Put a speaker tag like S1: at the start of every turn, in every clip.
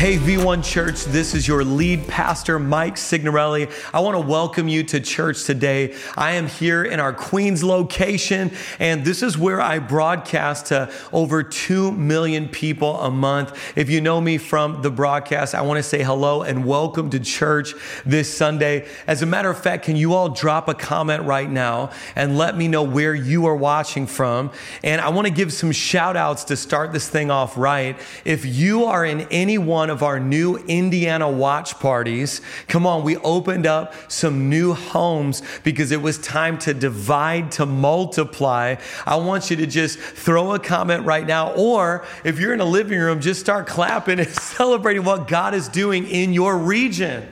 S1: Hey, V1 Church, this is your lead pastor, Mike Signorelli. I want to welcome you to church today. I am here in our Queens location, and this is where I broadcast to over 2 million people a month. If you know me from the broadcast, I want to say hello and welcome to church this Sunday. As a matter of fact, can you all drop a comment right now and let me know where you are watching from? And I want to give some shout outs to start this thing off right. If you are in any one one of our new Indiana watch parties. Come on, we opened up some new homes because it was time to divide, to multiply. I want you to just throw a comment right now, or if you're in a living room, just start clapping and celebrating what God is doing in your region.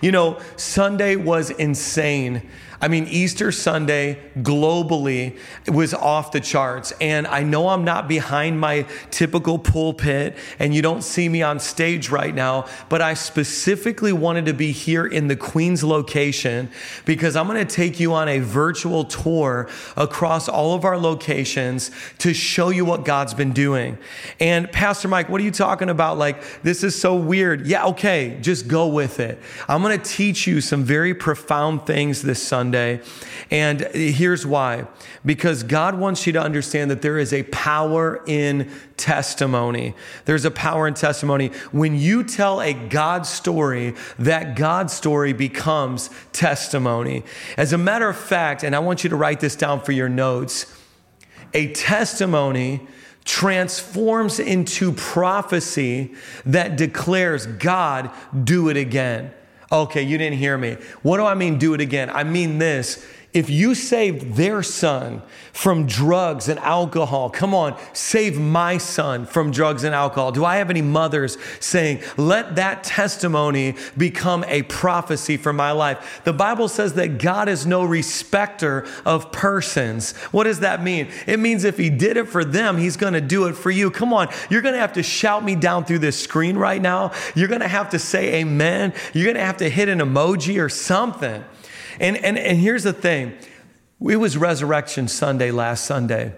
S1: You know, Sunday was insane. I mean, Easter Sunday globally was off the charts. And I know I'm not behind my typical pulpit and you don't see me on stage right now, but I specifically wanted to be here in the Queens location because I'm going to take you on a virtual tour across all of our locations to show you what God's been doing. And Pastor Mike, what are you talking about? Like, this is so weird. Yeah, okay, just go with it. I'm going to teach you some very profound things this Sunday. Sunday. And here's why because God wants you to understand that there is a power in testimony. There's a power in testimony. When you tell a God story, that God story becomes testimony. As a matter of fact, and I want you to write this down for your notes, a testimony transforms into prophecy that declares, God, do it again. Okay, you didn't hear me. What do I mean, do it again? I mean this if you saved their son from drugs and alcohol, come on, save my son from drugs and alcohol. Do I have any mothers saying, let that testimony become a prophecy for my life? The Bible says that God is no respecter of persons. What does that mean? It means if he did it for them, he's going to do it for you. Come on, you're going to have to shout me down through this screen right now. You're going to have to say amen. You're going to have to hit an emoji or something. And, and, and here's the thing it was Resurrection Sunday last Sunday.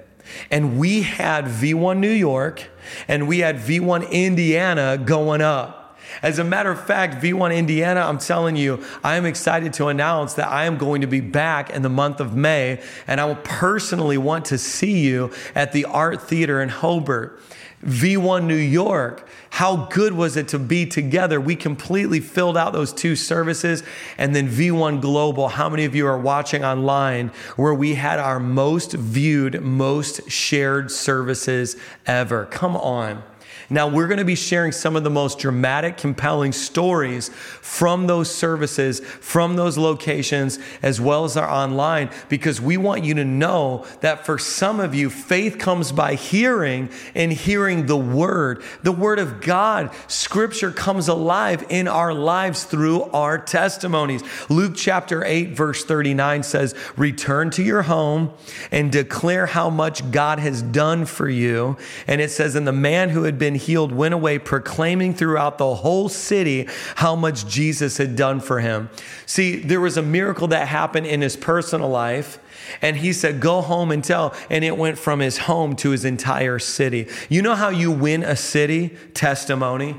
S1: And we had V1 New York and we had V1 Indiana going up. As a matter of fact, V1 Indiana, I'm telling you, I am excited to announce that I am going to be back in the month of May, and I will personally want to see you at the Art Theater in Hobart. V1 New York, how good was it to be together? We completely filled out those two services. And then V1 Global, how many of you are watching online where we had our most viewed, most shared services ever? Come on. Now, we're going to be sharing some of the most dramatic, compelling stories from those services, from those locations, as well as our online, because we want you to know that for some of you, faith comes by hearing and hearing the word. The word of God, scripture comes alive in our lives through our testimonies. Luke chapter 8, verse 39 says, Return to your home and declare how much God has done for you. And it says, And the man who had been healed went away proclaiming throughout the whole city how much Jesus had done for him. See, there was a miracle that happened in his personal life. And he said, Go home and tell. And it went from his home to his entire city. You know how you win a city? Testimony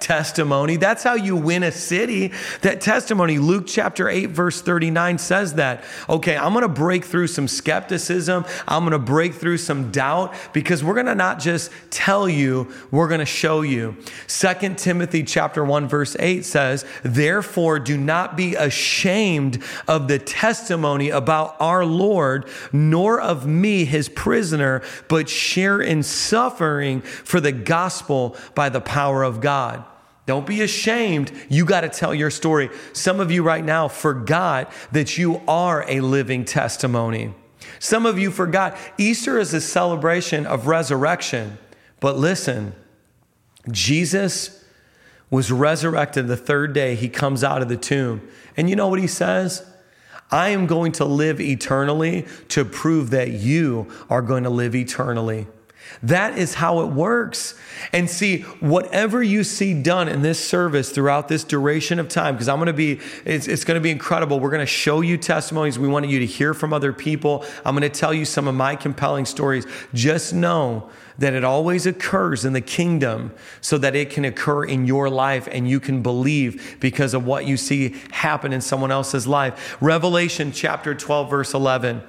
S1: testimony. That's how you win a city. That testimony, Luke chapter 8, verse 39 says that. Okay, I'm going to break through some skepticism. I'm going to break through some doubt because we're going to not just tell you, we're going to show you. Second Timothy chapter 1, verse 8 says, Therefore, do not be ashamed of the testimony about our Lord, nor of me, his prisoner, but share in suffering for the gospel by the power of God. Don't be ashamed. You got to tell your story. Some of you right now forgot that you are a living testimony. Some of you forgot Easter is a celebration of resurrection. But listen, Jesus was resurrected the third day. He comes out of the tomb. And you know what he says? I am going to live eternally to prove that you are going to live eternally. That is how it works. And see, whatever you see done in this service throughout this duration of time, because I'm going to be, it's, it's going to be incredible. We're going to show you testimonies. We want you to hear from other people. I'm going to tell you some of my compelling stories. Just know that it always occurs in the kingdom so that it can occur in your life and you can believe because of what you see happen in someone else's life. Revelation chapter 12, verse 11.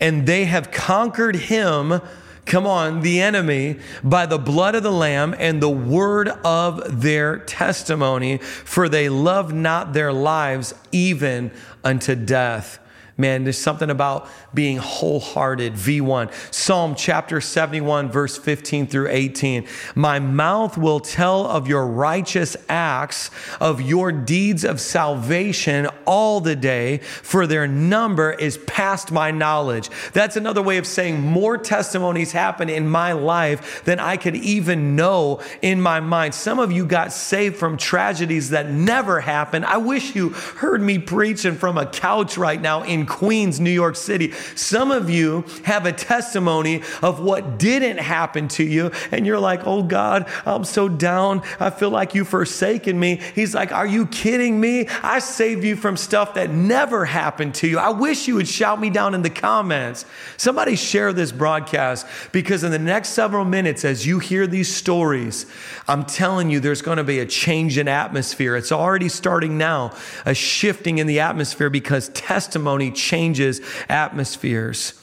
S1: And they have conquered him come on, the enemy by the blood of the Lamb and the word of their testimony, for they love not their lives even unto death. Man, there's something about being wholehearted. V1. Psalm chapter 71, verse 15 through 18. My mouth will tell of your righteous acts, of your deeds of salvation all the day, for their number is past my knowledge. That's another way of saying more testimonies happen in my life than I could even know in my mind. Some of you got saved from tragedies that never happened. I wish you heard me preaching from a couch right now in Queens, New York City. Some of you have a testimony of what didn't happen to you, and you're like, oh God, I'm so down. I feel like you've forsaken me. He's like, are you kidding me? I saved you from stuff that never happened to you. I wish you would shout me down in the comments. Somebody share this broadcast because in the next several minutes, as you hear these stories, I'm telling you, there's going to be a change in atmosphere. It's already starting now, a shifting in the atmosphere because testimony changes atmospheres.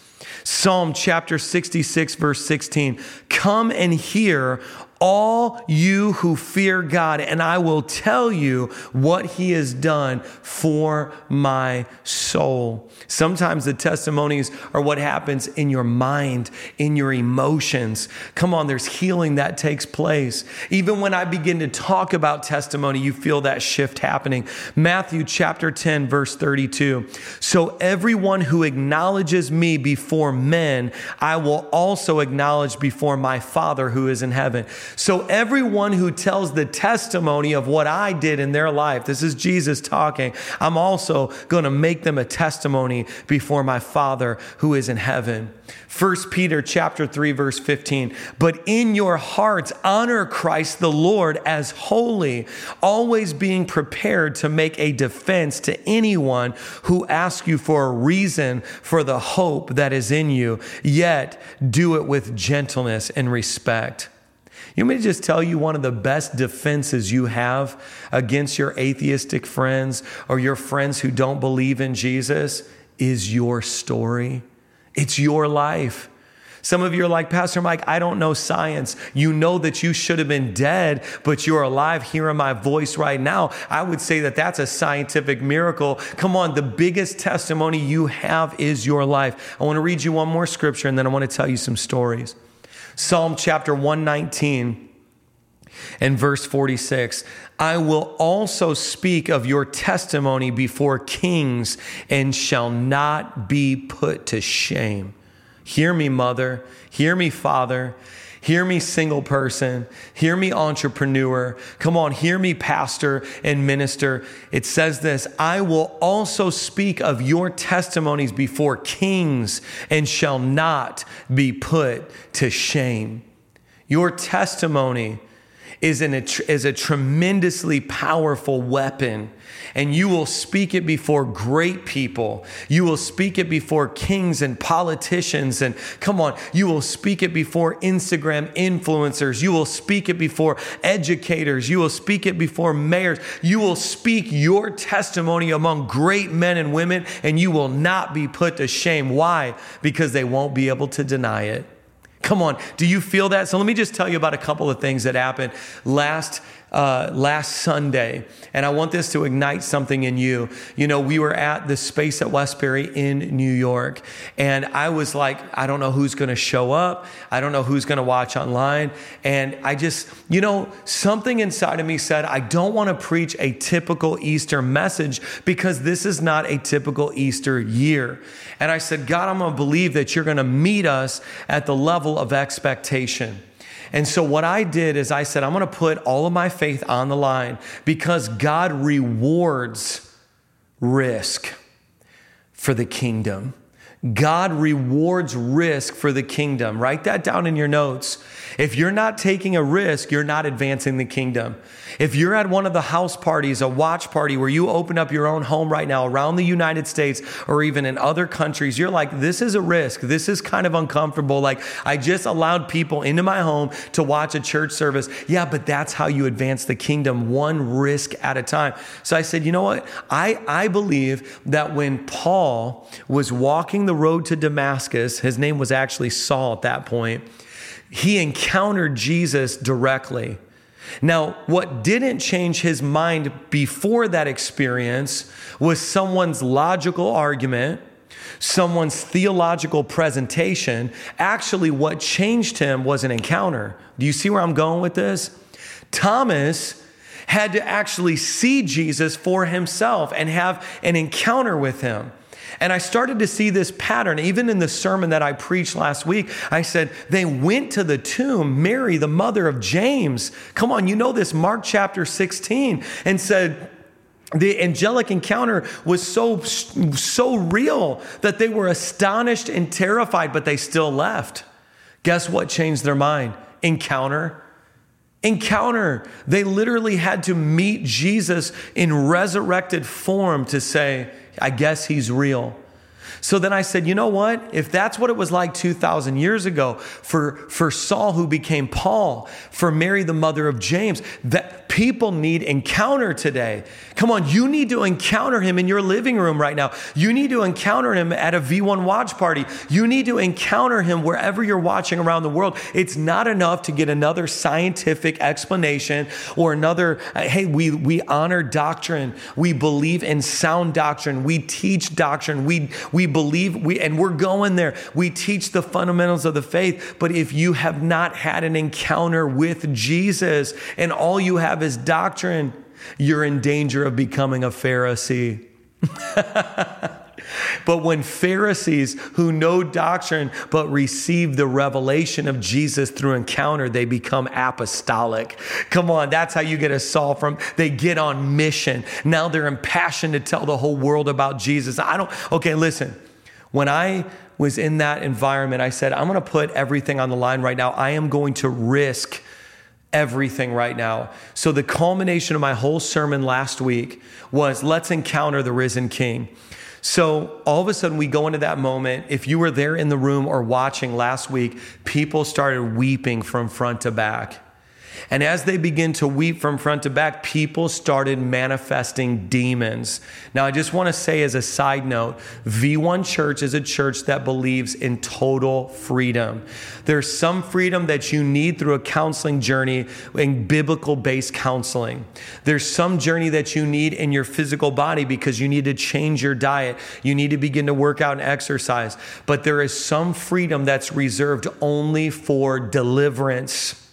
S1: Psalm chapter 66, verse 16 Come and hear, all you who fear God, and I will tell you what he has done for my soul. Sometimes the testimonies are what happens in your mind, in your emotions. Come on, there's healing that takes place. Even when I begin to talk about testimony, you feel that shift happening. Matthew chapter 10, verse 32. So everyone who acknowledges me before men, I will also acknowledge before my Father who is in heaven. So everyone who tells the testimony of what I did in their life, this is Jesus talking, I'm also going to make them a testimony before my Father who is in heaven. 1 Peter chapter 3 verse 15. But in your hearts honor Christ the Lord as holy, always being prepared to make a defense to anyone who asks you for a reason for the hope that is in you, yet do it with gentleness and respect. You may just tell you one of the best defenses you have against your atheistic friends or your friends who don't believe in Jesus is your story. It's your life. Some of you are like, Pastor Mike, I don't know science. You know that you should have been dead, but you're alive hearing my voice right now. I would say that that's a scientific miracle. Come on, the biggest testimony you have is your life. I want to read you one more scripture and then I want to tell you some stories. Psalm chapter 119 and verse 46 I will also speak of your testimony before kings and shall not be put to shame. Hear me, mother. Hear me, father. Hear me, single person. Hear me, entrepreneur. Come on, hear me, pastor and minister. It says this I will also speak of your testimonies before kings and shall not be put to shame. Your testimony is, an, is a tremendously powerful weapon and you will speak it before great people. You will speak it before kings and politicians. And come on, you will speak it before Instagram influencers. You will speak it before educators. You will speak it before mayors. You will speak your testimony among great men and women, and you will not be put to shame. Why? Because they won't be able to deny it. Come on, do you feel that? So let me just tell you about a couple of things that happened last uh, last Sunday, and I want this to ignite something in you. You know, we were at the space at Westbury in New York, and I was like, I don't know who's going to show up. I don't know who's going to watch online. And I just, you know, something inside of me said, I don't want to preach a typical Easter message because this is not a typical Easter year. And I said, God, I'm going to believe that you're going to meet us at the level of expectation. And so, what I did is I said, I'm going to put all of my faith on the line because God rewards risk for the kingdom. God rewards risk for the kingdom. Write that down in your notes. If you're not taking a risk, you're not advancing the kingdom. If you're at one of the house parties, a watch party where you open up your own home right now around the United States or even in other countries, you're like, this is a risk. This is kind of uncomfortable. Like, I just allowed people into my home to watch a church service. Yeah, but that's how you advance the kingdom, one risk at a time. So I said, you know what? I, I believe that when Paul was walking the road to Damascus, his name was actually Saul at that point, he encountered Jesus directly. Now, what didn't change his mind before that experience was someone's logical argument, someone's theological presentation. Actually, what changed him was an encounter. Do you see where I'm going with this? Thomas had to actually see Jesus for himself and have an encounter with him. And I started to see this pattern. Even in the sermon that I preached last week, I said, they went to the tomb, Mary, the mother of James. Come on, you know this, Mark chapter 16, and said, the angelic encounter was so so real that they were astonished and terrified but they still left guess what changed their mind encounter encounter they literally had to meet jesus in resurrected form to say I guess he's real. So then I said, you know what? If that's what it was like 2,000 years ago for, for Saul, who became Paul, for Mary, the mother of James, that people need encounter today. Come on, you need to encounter him in your living room right now. You need to encounter him at a V1 watch party. You need to encounter him wherever you're watching around the world. It's not enough to get another scientific explanation or another, hey, we, we honor doctrine. We believe in sound doctrine. We teach doctrine. We, we believe, we, and we're going there. We teach the fundamentals of the faith. But if you have not had an encounter with Jesus and all you have is doctrine, you're in danger of becoming a Pharisee. but when Pharisees who know doctrine but receive the revelation of Jesus through encounter, they become apostolic. Come on, that's how you get a Saul from. They get on mission. Now they're impassioned to tell the whole world about Jesus. I don't, okay, listen. When I was in that environment, I said, I'm going to put everything on the line right now. I am going to risk everything right now. So, the culmination of my whole sermon last week was let's encounter the risen king. So, all of a sudden, we go into that moment. If you were there in the room or watching last week, people started weeping from front to back. And as they begin to weep from front to back, people started manifesting demons. Now, I just want to say as a side note V1 Church is a church that believes in total freedom. There's some freedom that you need through a counseling journey in biblical based counseling. There's some journey that you need in your physical body because you need to change your diet. You need to begin to work out and exercise. But there is some freedom that's reserved only for deliverance.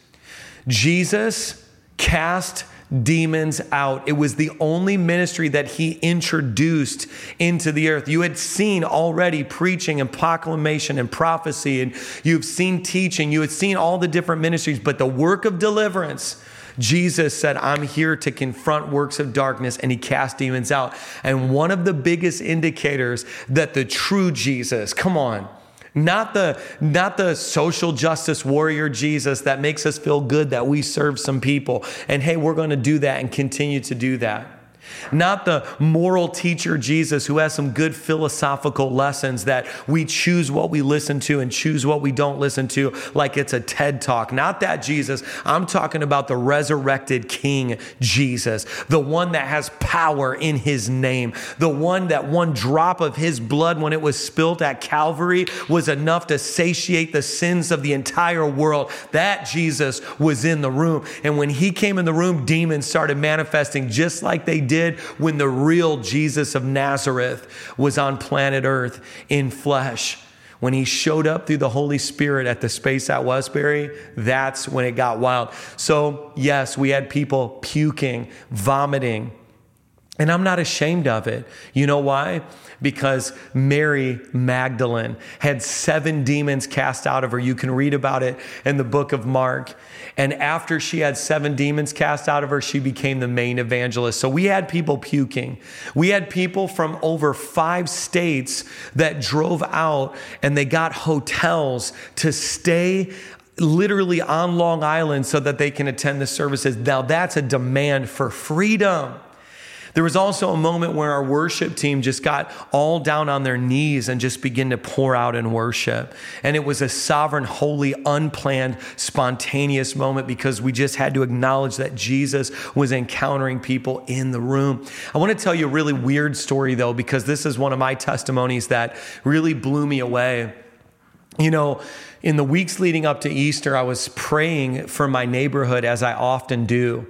S1: Jesus cast demons out. It was the only ministry that he introduced into the earth. You had seen already preaching and proclamation and prophecy, and you've seen teaching, you had seen all the different ministries, but the work of deliverance. Jesus said, I'm here to confront works of darkness, and he cast demons out. And one of the biggest indicators that the true Jesus, come on, not the, not the social justice warrior Jesus that makes us feel good that we serve some people. And hey, we're going to do that and continue to do that not the moral teacher Jesus who has some good philosophical lessons that we choose what we listen to and choose what we don't listen to, like it's a TED talk. Not that Jesus. I'm talking about the resurrected King Jesus, the one that has power in his name, the one that one drop of his blood when it was spilt at Calvary was enough to satiate the sins of the entire world. That Jesus was in the room. And when he came in the room, demons started manifesting just like they did did when the real Jesus of Nazareth was on planet Earth in flesh. When he showed up through the Holy Spirit at the space at Westbury, that's when it got wild. So, yes, we had people puking, vomiting. And I'm not ashamed of it. You know why? Because Mary Magdalene had seven demons cast out of her. You can read about it in the book of Mark. And after she had seven demons cast out of her, she became the main evangelist. So we had people puking. We had people from over five states that drove out and they got hotels to stay literally on Long Island so that they can attend the services. Now that's a demand for freedom. There was also a moment where our worship team just got all down on their knees and just began to pour out in worship. And it was a sovereign, holy, unplanned, spontaneous moment because we just had to acknowledge that Jesus was encountering people in the room. I want to tell you a really weird story though, because this is one of my testimonies that really blew me away. You know, in the weeks leading up to Easter, I was praying for my neighborhood as I often do.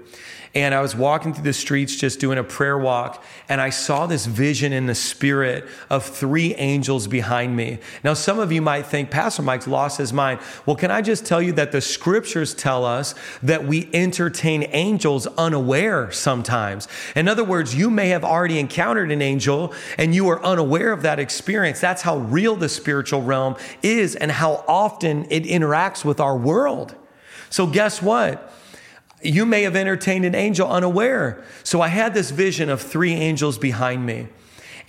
S1: And I was walking through the streets just doing a prayer walk, and I saw this vision in the spirit of three angels behind me. Now, some of you might think, Pastor Mike's lost his mind. Well, can I just tell you that the scriptures tell us that we entertain angels unaware sometimes? In other words, you may have already encountered an angel and you are unaware of that experience. That's how real the spiritual realm is and how often it interacts with our world. So, guess what? You may have entertained an angel unaware. So I had this vision of three angels behind me.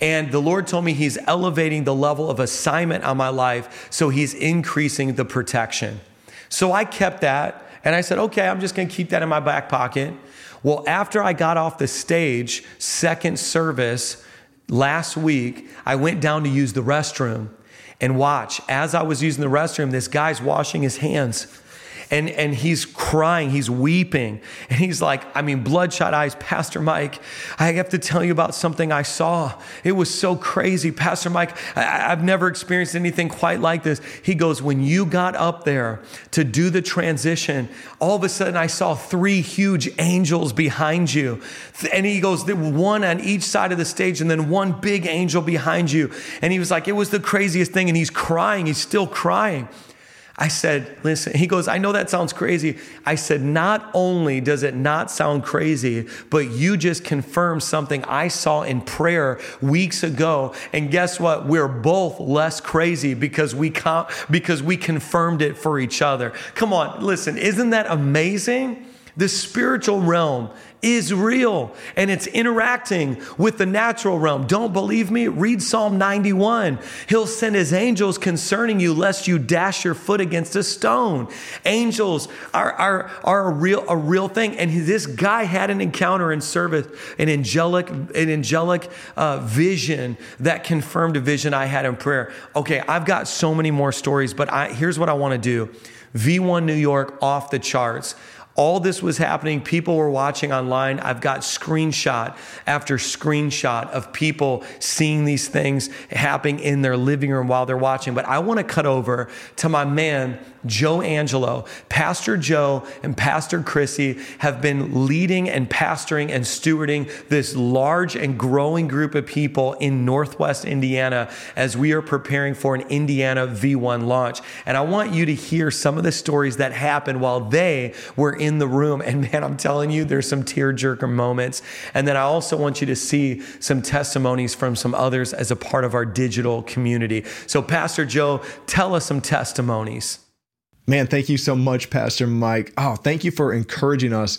S1: And the Lord told me He's elevating the level of assignment on my life, so He's increasing the protection. So I kept that and I said, okay, I'm just gonna keep that in my back pocket. Well, after I got off the stage, second service last week, I went down to use the restroom. And watch, as I was using the restroom, this guy's washing his hands and, and he's crying, he's weeping. And he's like, I mean, bloodshot eyes, Pastor Mike, I have to tell you about something I saw. It was so crazy. Pastor Mike, I, I've never experienced anything quite like this. He goes, When you got up there to do the transition, all of a sudden I saw three huge angels behind you. And he goes, one on each side of the stage, and then one big angel behind you. And he was like, It was the craziest thing. And he's crying, he's still crying. I said, listen, he goes, I know that sounds crazy. I said, not only does it not sound crazy, but you just confirmed something I saw in prayer weeks ago. And guess what? We're both less crazy because we, com- because we confirmed it for each other. Come on, listen, isn't that amazing? The spiritual realm is real and it's interacting with the natural realm. Don't believe me? Read Psalm 91. He'll send his angels concerning you lest you dash your foot against a stone. Angels are, are, are a real a real thing. And this guy had an encounter in service, an angelic, an angelic uh, vision that confirmed a vision I had in prayer. Okay, I've got so many more stories, but I, here's what I want to do. V1 New York off the charts. All this was happening. People were watching online. I've got screenshot after screenshot of people seeing these things happening in their living room while they're watching. But I want to cut over to my man, Joe Angelo. Pastor Joe and Pastor Chrissy have been leading and pastoring and stewarding this large and growing group of people in Northwest Indiana as we are preparing for an Indiana V1 launch. And I want you to hear some of the stories that happened while they were in the room. And man, I'm telling you, there's some tearjerker moments. And then I also want you to see some testimonies from some others as a part of our digital community. So, Pastor Joe, tell us some testimonies.
S2: Man, thank you so much, Pastor Mike. Oh, thank you for encouraging us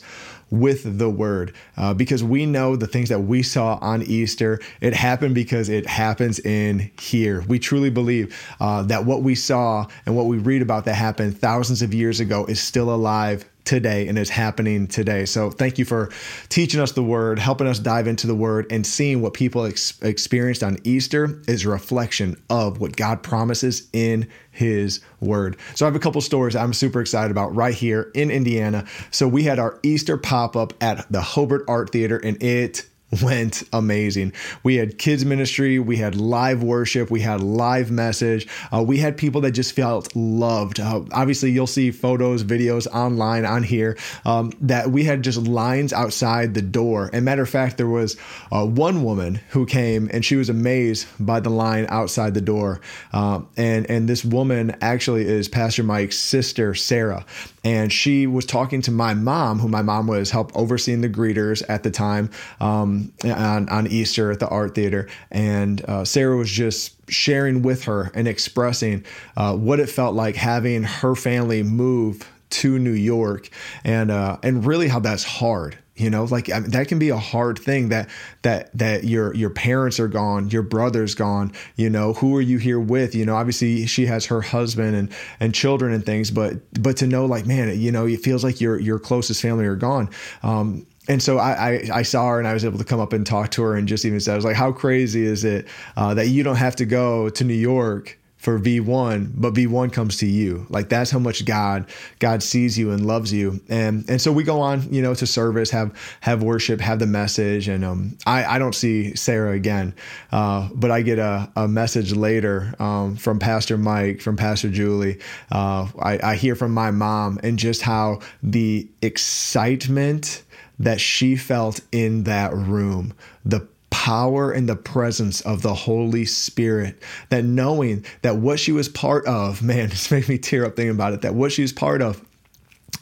S2: with the word uh, because we know the things that we saw on Easter, it happened because it happens in here. We truly believe uh, that what we saw and what we read about that happened thousands of years ago is still alive today and is happening today. So thank you for teaching us the word, helping us dive into the word, and seeing what people ex- experienced on Easter is a reflection of what God promises in his word. So I have a couple stories I'm super excited about right here in Indiana. So we had our Easter pop up at the Hobart Art Theater and it went amazing. We had kids ministry, we had live worship, we had live message. Uh, we had people that just felt loved. Uh, obviously, you'll see photos, videos online on here um, that we had just lines outside the door. And matter of fact, there was uh, one woman who came and she was amazed by the line outside the door. Uh, and and this woman actually is Pastor Mike's sister, Sarah and she was talking to my mom, who my mom was help overseeing the greeters at the time. Um, um, on, on Easter at the art theater. And uh, Sarah was just sharing with her and expressing uh, what it felt like having her family move to New York. And uh, and really how that's hard you know like I mean, that can be a hard thing that that that your your parents are gone your brother's gone you know who are you here with? You know obviously she has her husband and and children and things but but to know like man you know it feels like your your closest family are gone. Um and so I, I, I saw her and I was able to come up and talk to her and just even said I was like how crazy is it uh, that you don't have to go to New York for V1, but V1 comes to you. Like that's how much God God sees you and loves you. And and so we go on, you know, to service, have have worship, have the message. And um, I I don't see Sarah again, uh, but I get a, a message later um, from Pastor Mike, from Pastor Julie. Uh, I, I hear from my mom and just how the excitement that she felt in that room, the power and the presence of the Holy Spirit. That knowing that what she was part of, man, it's made me tear up thinking about it, that what she was part of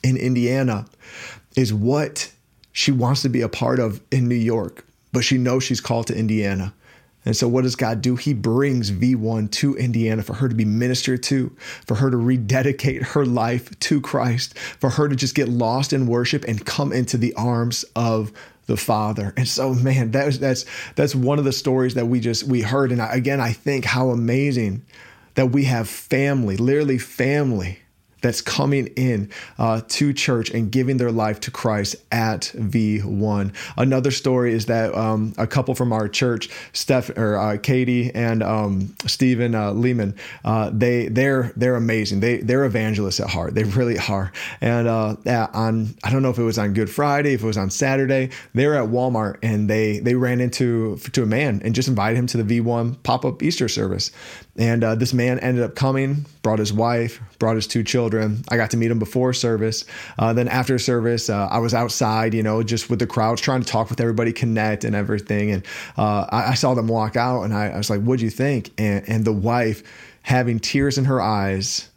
S2: in Indiana is what she wants to be a part of in New York, but she knows she's called to Indiana. And so, what does God do? He brings V1 to Indiana for her to be ministered to, for her to rededicate her life to Christ, for her to just get lost in worship and come into the arms of the Father. And so, man, that's that's that's one of the stories that we just we heard. And I, again, I think how amazing that we have family, literally family that's coming in uh, to church and giving their life to Christ at V1. Another story is that um, a couple from our church, Steph or uh, Katie and um, Stephen uh, Lehman, uh, they they're they're amazing. They they're evangelists at heart. They really are. And uh, on I don't know if it was on Good Friday, if it was on Saturday, they were at Walmart and they they ran into to a man and just invited him to the V1 pop up Easter service. And uh, this man ended up coming, brought his wife, brought his two children. I got to meet him before service. Uh, then after service, uh, I was outside, you know, just with the crowds, trying to talk with everybody, connect and everything. And uh, I, I, saw them walk out, and I, I was like, "What'd you think?" And, and the wife, having tears in her eyes,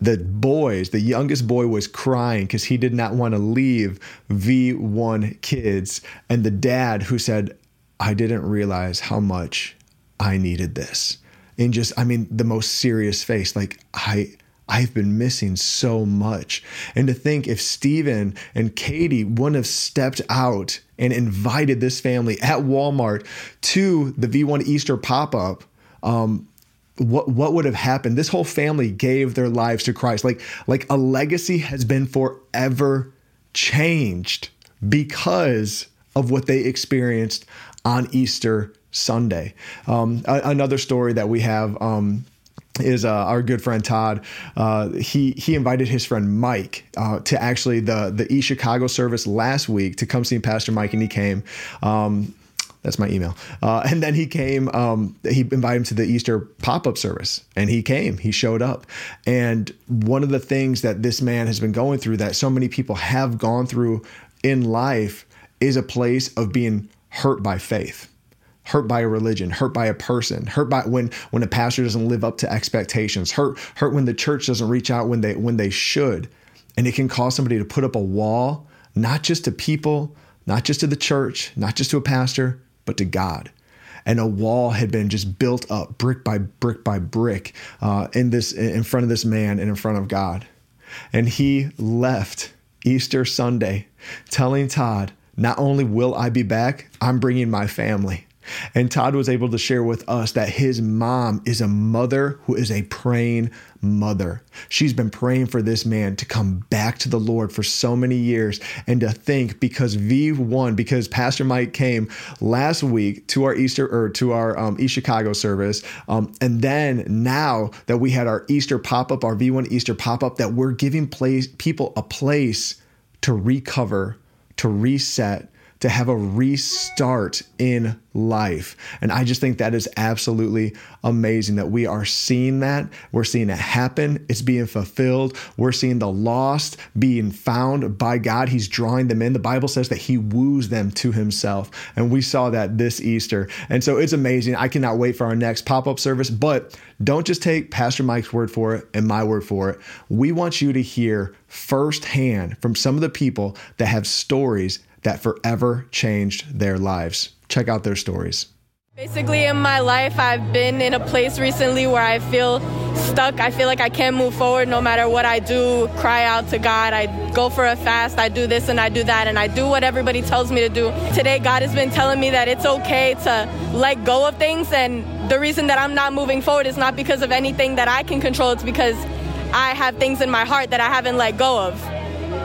S2: the boys, the youngest boy was crying because he did not want to leave V1 kids. And the dad who said, I didn't realize how much I needed this in just I mean the most serious face like I I've been missing so much. And to think if Stephen and Katie wouldn't have stepped out and invited this family at Walmart to the V1 Easter pop up, um, what what would have happened? This whole family gave their lives to Christ. Like like a legacy has been forever changed because of what they experienced on Easter Sunday. Um, another story that we have. Um, is uh, our good friend Todd. Uh, he he invited his friend Mike uh, to actually the the E Chicago service last week to come see Pastor Mike, and he came. Um, that's my email. Uh, and then he came. Um, he invited him to the Easter pop up service, and he came. He showed up. And one of the things that this man has been going through, that so many people have gone through in life, is a place of being hurt by faith hurt by a religion, hurt by a person, hurt by when when a pastor doesn't live up to expectations, hurt hurt when the church doesn't reach out when they when they should. And it can cause somebody to put up a wall, not just to people, not just to the church, not just to a pastor, but to God. And a wall had been just built up brick by brick by brick uh, in this in front of this man and in front of God. And he left Easter Sunday telling Todd, not only will I be back, I'm bringing my family. And Todd was able to share with us that his mom is a mother who is a praying mother. She's been praying for this man to come back to the Lord for so many years. And to think because V1, because Pastor Mike came last week to our Easter or to our um, East Chicago service. Um, and then now that we had our Easter pop up, our V1 Easter pop up, that we're giving place, people a place to recover, to reset, to have a restart in life. And I just think that is absolutely amazing that we are seeing that. We're seeing it happen. It's being fulfilled. We're seeing the lost being found by God. He's drawing them in. The Bible says that He woos them to Himself. And we saw that this Easter. And so it's amazing. I cannot wait for our next pop up service. But don't just take Pastor Mike's word for it and my word for it. We want you to hear firsthand from some of the people that have stories that forever changed their lives. Check out their stories.
S3: Basically, in my life, I've been in a place recently where I feel stuck. I feel like I can't move forward no matter what I do. Cry out to God. I go for a fast. I do this and I do that, and I do what everybody tells me to do. Today, God has been telling me that it's okay to let go of things, and the reason that I'm not moving forward is not because of anything that I can control. It's because I have things in my heart that I haven't let go of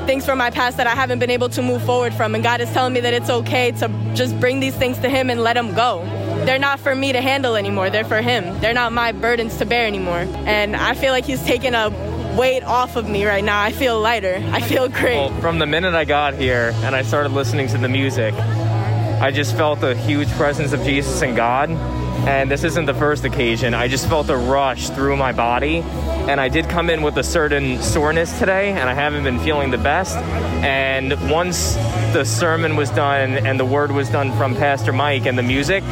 S3: things from my past that I haven't been able to move forward from. And God is telling me that it's okay to just bring these things to Him and let them go they're not for me to handle anymore. They're for him. They're not my burdens to bear anymore. And I feel like he's taken a weight off of me right now. I feel lighter. I feel great. Well,
S4: from the minute I got here and I started listening to the music, I just felt a huge presence of Jesus and God. And this isn't the first occasion. I just felt a rush through my body. And I did come in with a certain soreness today, and I haven't been feeling the best. And once the sermon was done and the word was done from Pastor Mike and the music,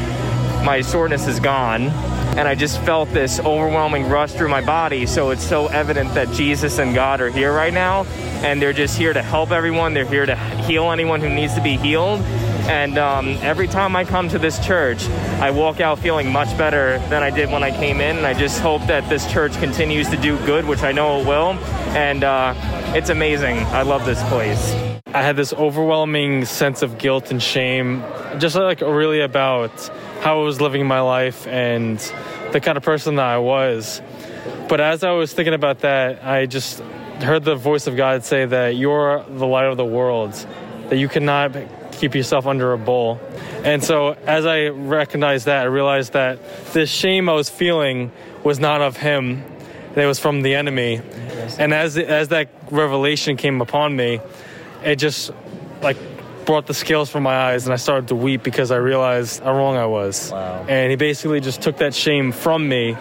S4: my soreness is gone and I just felt this overwhelming rush through my body. So it's so evident that Jesus and God are here right now, and they're just here to help everyone. They're here to heal anyone who needs to be healed. And um, every time I come to this church, I walk out feeling much better than I did when I came in. And I just hope that this church continues to do good, which I know it will. And uh, it's amazing. I love this place.
S5: I had this overwhelming sense of guilt and shame, just like really about how I was living my life and the kind of person that I was. But as I was thinking about that, I just heard the voice of God say that you're the light of the world, that you cannot keep yourself under a bowl. And so as I recognized that, I realized that this shame I was feeling was not of him, it was from the enemy. And as as that revelation came upon me, it just like brought the scales from my eyes and I started to weep because I realized how wrong I was. Wow. And he basically just took that shame from me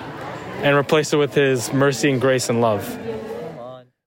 S5: and replaced it with his mercy and grace and love.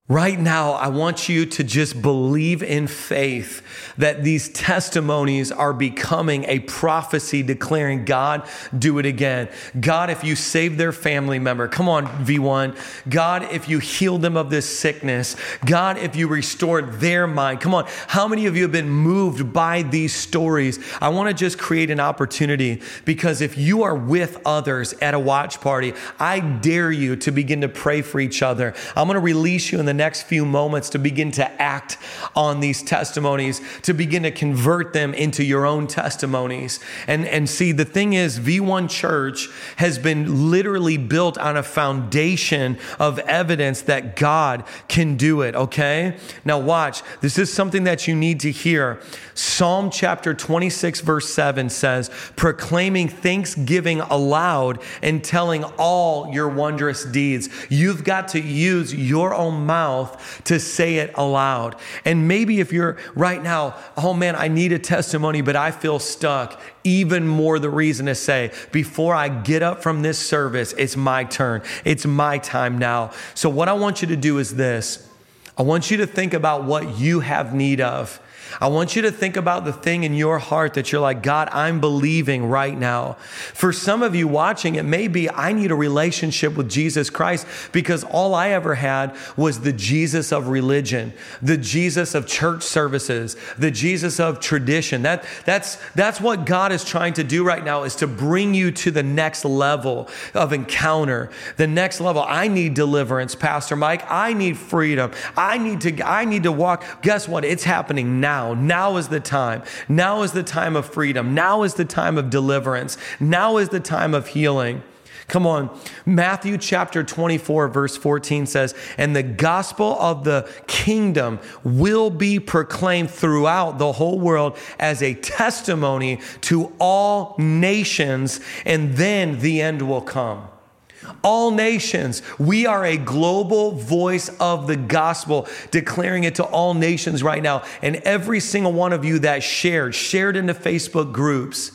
S1: Right now, I want you to just believe in faith that these testimonies are becoming a prophecy declaring, God, do it again. God, if you save their family member, come on, V1. God, if you heal them of this sickness. God, if you restored their mind. Come on. How many of you have been moved by these stories? I want to just create an opportunity because if you are with others at a watch party, I dare you to begin to pray for each other. I'm going to release you in the next few moments to begin to act on these testimonies, to begin to convert them into your own testimonies. And, and see, the thing is, V1 Church has been literally built on a foundation of evidence that God can do it, okay? Now, watch, this is something that you need to hear. Psalm chapter 26, verse 7 says, proclaiming thanksgiving aloud and telling all your wondrous deeds. You've got to use your own mouth to say it aloud. And maybe if you're right now, oh man, I need a testimony, but I feel stuck, even more the reason to say, before I get up from this service, it's my turn. It's my time now. So, what I want you to do is this I want you to think about what you have need of. I want you to think about the thing in your heart that you're like, God, I'm believing right now. For some of you watching, it may be, I need a relationship with Jesus Christ because all I ever had was the Jesus of religion, the Jesus of church services, the Jesus of tradition. That, that's, that's what God is trying to do right now is to bring you to the next level of encounter, the next level. I need deliverance, Pastor Mike. I need freedom. I need to, I need to walk. Guess what? It's happening now now. Now is the time. Now is the time of freedom. Now is the time of deliverance. Now is the time of healing. Come on. Matthew chapter 24, verse 14 says, And the gospel of the kingdom will be proclaimed throughout the whole world as a testimony to all nations, and then the end will come all nations. We are a global voice of the gospel, declaring it to all nations right now. And every single one of you that shared, shared into Facebook groups,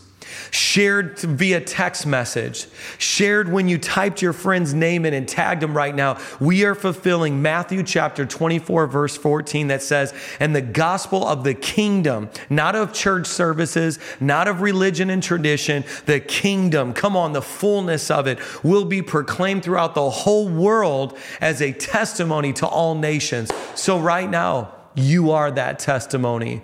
S1: shared via text message, shared when you typed your friend's name in and tagged them right now. We are fulfilling Matthew chapter 24, verse 14 that says, And the gospel of the kingdom, not of church services, not of religion and tradition, the kingdom, come on, the fullness of it will be proclaimed throughout the whole world as a testimony to all nations. So, right now, you are that testimony.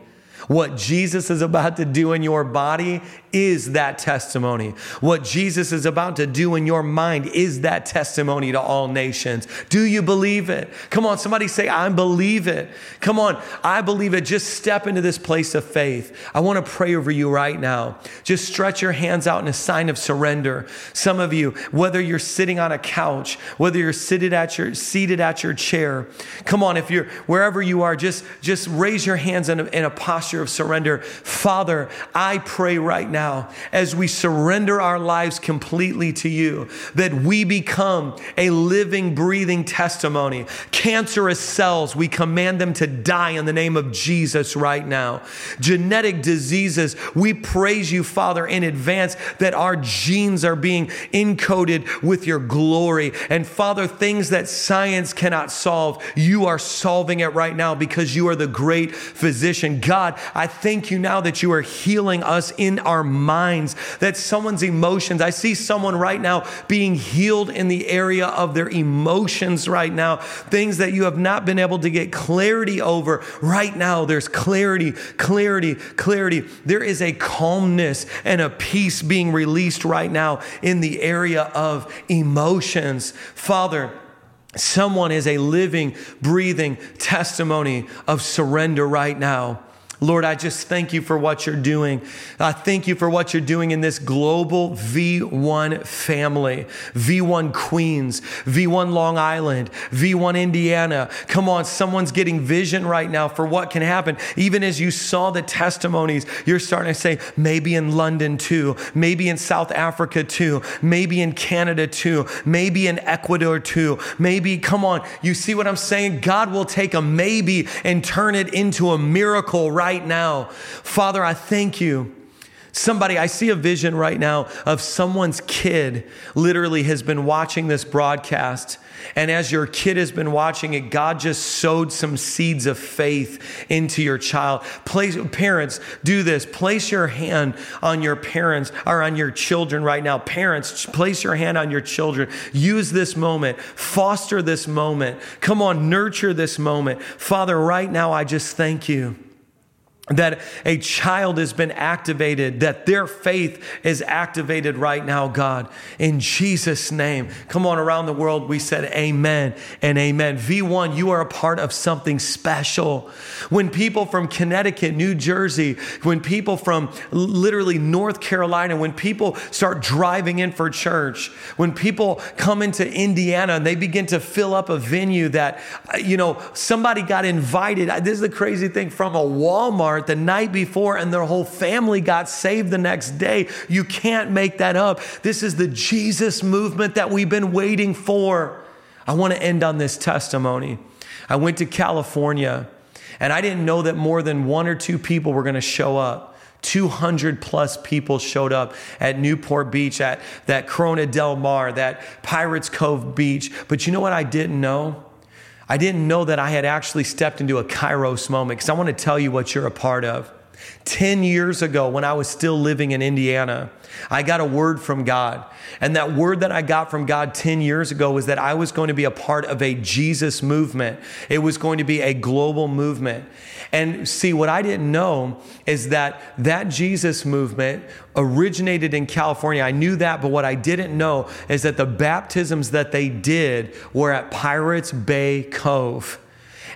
S1: What Jesus is about to do in your body is that testimony. What Jesus is about to do in your mind is that testimony to all nations. Do you believe it? Come on, somebody say, I believe it. Come on, I believe it. Just step into this place of faith. I want to pray over you right now. Just stretch your hands out in a sign of surrender. Some of you, whether you're sitting on a couch, whether you're seated at your seated at your chair, come on, if you're wherever you are, just just raise your hands in a, in a posture of surrender. Father, I pray right now now as we surrender our lives completely to you, that we become a living, breathing testimony. Cancerous cells, we command them to die in the name of Jesus right now. Genetic diseases, we praise you, Father, in advance that our genes are being encoded with your glory. And Father, things that science cannot solve, you are solving it right now because you are the great physician. God, I thank you now that you are healing us in our minds, that someone's emotions, I see someone right now being healed in the area of their emotions right now, things that you have not been able to get clarity over. Right now, there's clarity, clarity, clarity. There is a calmness and a peace being released right now in the area of emotions. Father, Someone is a living, breathing testimony of surrender right now. Lord, I just thank you for what you're doing. I thank you for what you're doing in this global V1 family, V1 Queens, V1 Long Island, V1 Indiana. Come on, someone's getting vision right now for what can happen. Even as you saw the testimonies, you're starting to say, maybe in London too, maybe in South Africa too, maybe in Canada too, maybe in Ecuador too, maybe, come on, you see what I'm saying? God will take a maybe and turn it into a miracle right right now. Father, I thank you. Somebody, I see a vision right now of someone's kid literally has been watching this broadcast. And as your kid has been watching it, God just sowed some seeds of faith into your child. Place, parents, do this. Place your hand on your parents or on your children right now. Parents, place your hand on your children. Use this moment. Foster this moment. Come on, nurture this moment. Father, right now, I just thank you that a child has been activated, that their faith is activated right now, God, in Jesus' name. Come on, around the world, we said amen and amen. V1, you are a part of something special. When people from Connecticut, New Jersey, when people from literally North Carolina, when people start driving in for church, when people come into Indiana and they begin to fill up a venue that, you know, somebody got invited. This is the crazy thing from a Walmart the night before and their whole family got saved the next day. You can't make that up. This is the Jesus movement that we've been waiting for. I want to end on this testimony. I went to California and I didn't know that more than one or two people were going to show up. 200 plus people showed up at Newport Beach, at that Corona Del Mar, that Pirates Cove Beach. But you know what I didn't know? I didn't know that I had actually stepped into a kairos moment because I want to tell you what you're a part of. 10 years ago, when I was still living in Indiana, I got a word from God. And that word that I got from God 10 years ago was that I was going to be a part of a Jesus movement. It was going to be a global movement. And see, what I didn't know is that that Jesus movement originated in California. I knew that, but what I didn't know is that the baptisms that they did were at Pirates Bay Cove.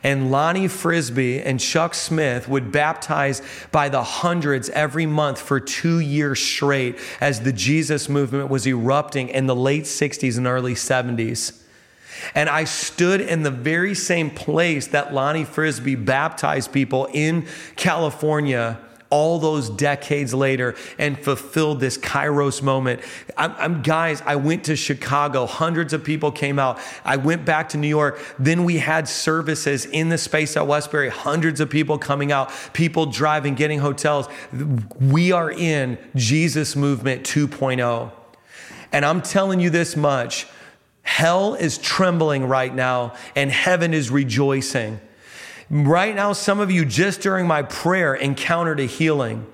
S1: And Lonnie Frisbee and Chuck Smith would baptize by the hundreds every month for two years straight as the Jesus movement was erupting in the late 60s and early 70s. And I stood in the very same place that Lonnie Frisbee baptized people in California all those decades later and fulfilled this kairos moment. I'm, I'm, guys, I went to Chicago. Hundreds of people came out. I went back to New York. Then we had services in the space at Westbury. Hundreds of people coming out, people driving, getting hotels. We are in Jesus Movement 2.0. And I'm telling you this much hell is trembling right now, and heaven is rejoicing. Right now, some of you just during my prayer encountered a healing.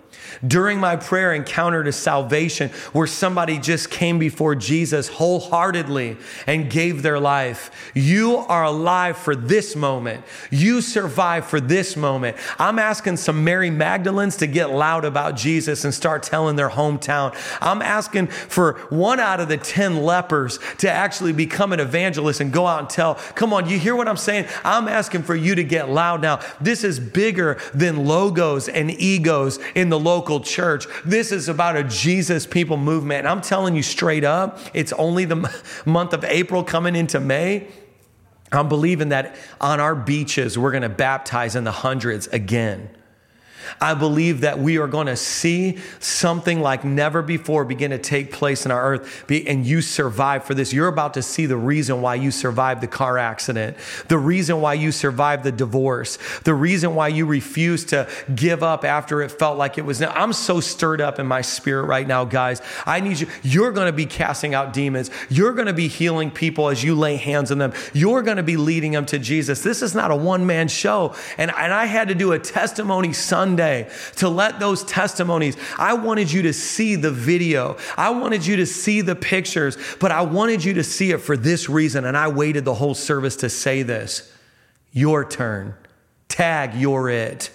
S1: During my prayer encounter to salvation, where somebody just came before Jesus wholeheartedly and gave their life. You are alive for this moment. You survive for this moment. I'm asking some Mary Magdalens to get loud about Jesus and start telling their hometown. I'm asking for one out of the 10 lepers to actually become an evangelist and go out and tell. Come on, you hear what I'm saying? I'm asking for you to get loud now. This is bigger than logos and egos in the local local church. This is about a Jesus people movement. And I'm telling you straight up, it's only the month of April coming into May. I'm believing that on our beaches, we're going to baptize in the hundreds again. I believe that we are going to see something like never before begin to take place in our earth, and you survive for this. You're about to see the reason why you survived the car accident, the reason why you survived the divorce, the reason why you refused to give up after it felt like it was. I'm so stirred up in my spirit right now, guys. I need you. You're going to be casting out demons. You're going to be healing people as you lay hands on them. You're going to be leading them to Jesus. This is not a one man show. And, and I had to do a testimony Sunday Sunday to let those testimonies. I wanted you to see the video. I wanted you to see the pictures, but I wanted you to see it for this reason. And I waited the whole service to say this. Your turn. Tag, you're it.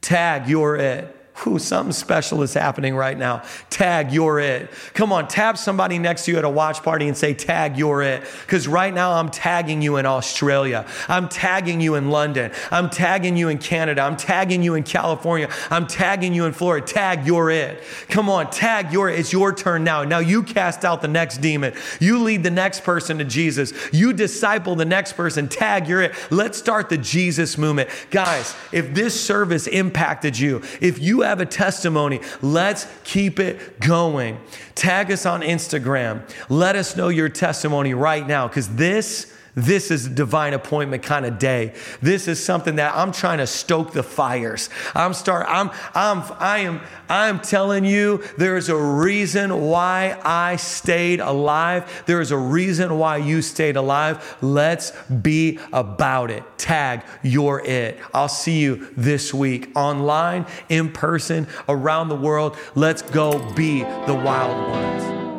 S1: Tag, you're it. Whew, something special is happening right now. Tag, you're it. Come on, tap somebody next to you at a watch party and say, Tag, you're it. Because right now I'm tagging you in Australia. I'm tagging you in London. I'm tagging you in Canada. I'm tagging you in California. I'm tagging you in Florida. Tag, you're it. Come on, tag, you're it. It's your turn now. Now you cast out the next demon. You lead the next person to Jesus. You disciple the next person. Tag, you're it. Let's start the Jesus movement. Guys, if this service impacted you, if you have a testimony, let's keep it going. Tag us on Instagram. Let us know your testimony right now because this this is a divine appointment kind of day. This is something that I'm trying to stoke the fires. I'm start I'm I'm I am I'm telling you there's a reason why I stayed alive. There is a reason why you stayed alive. Let's be about it. Tag you're it. I'll see you this week online, in person, around the world. Let's go be the wild ones.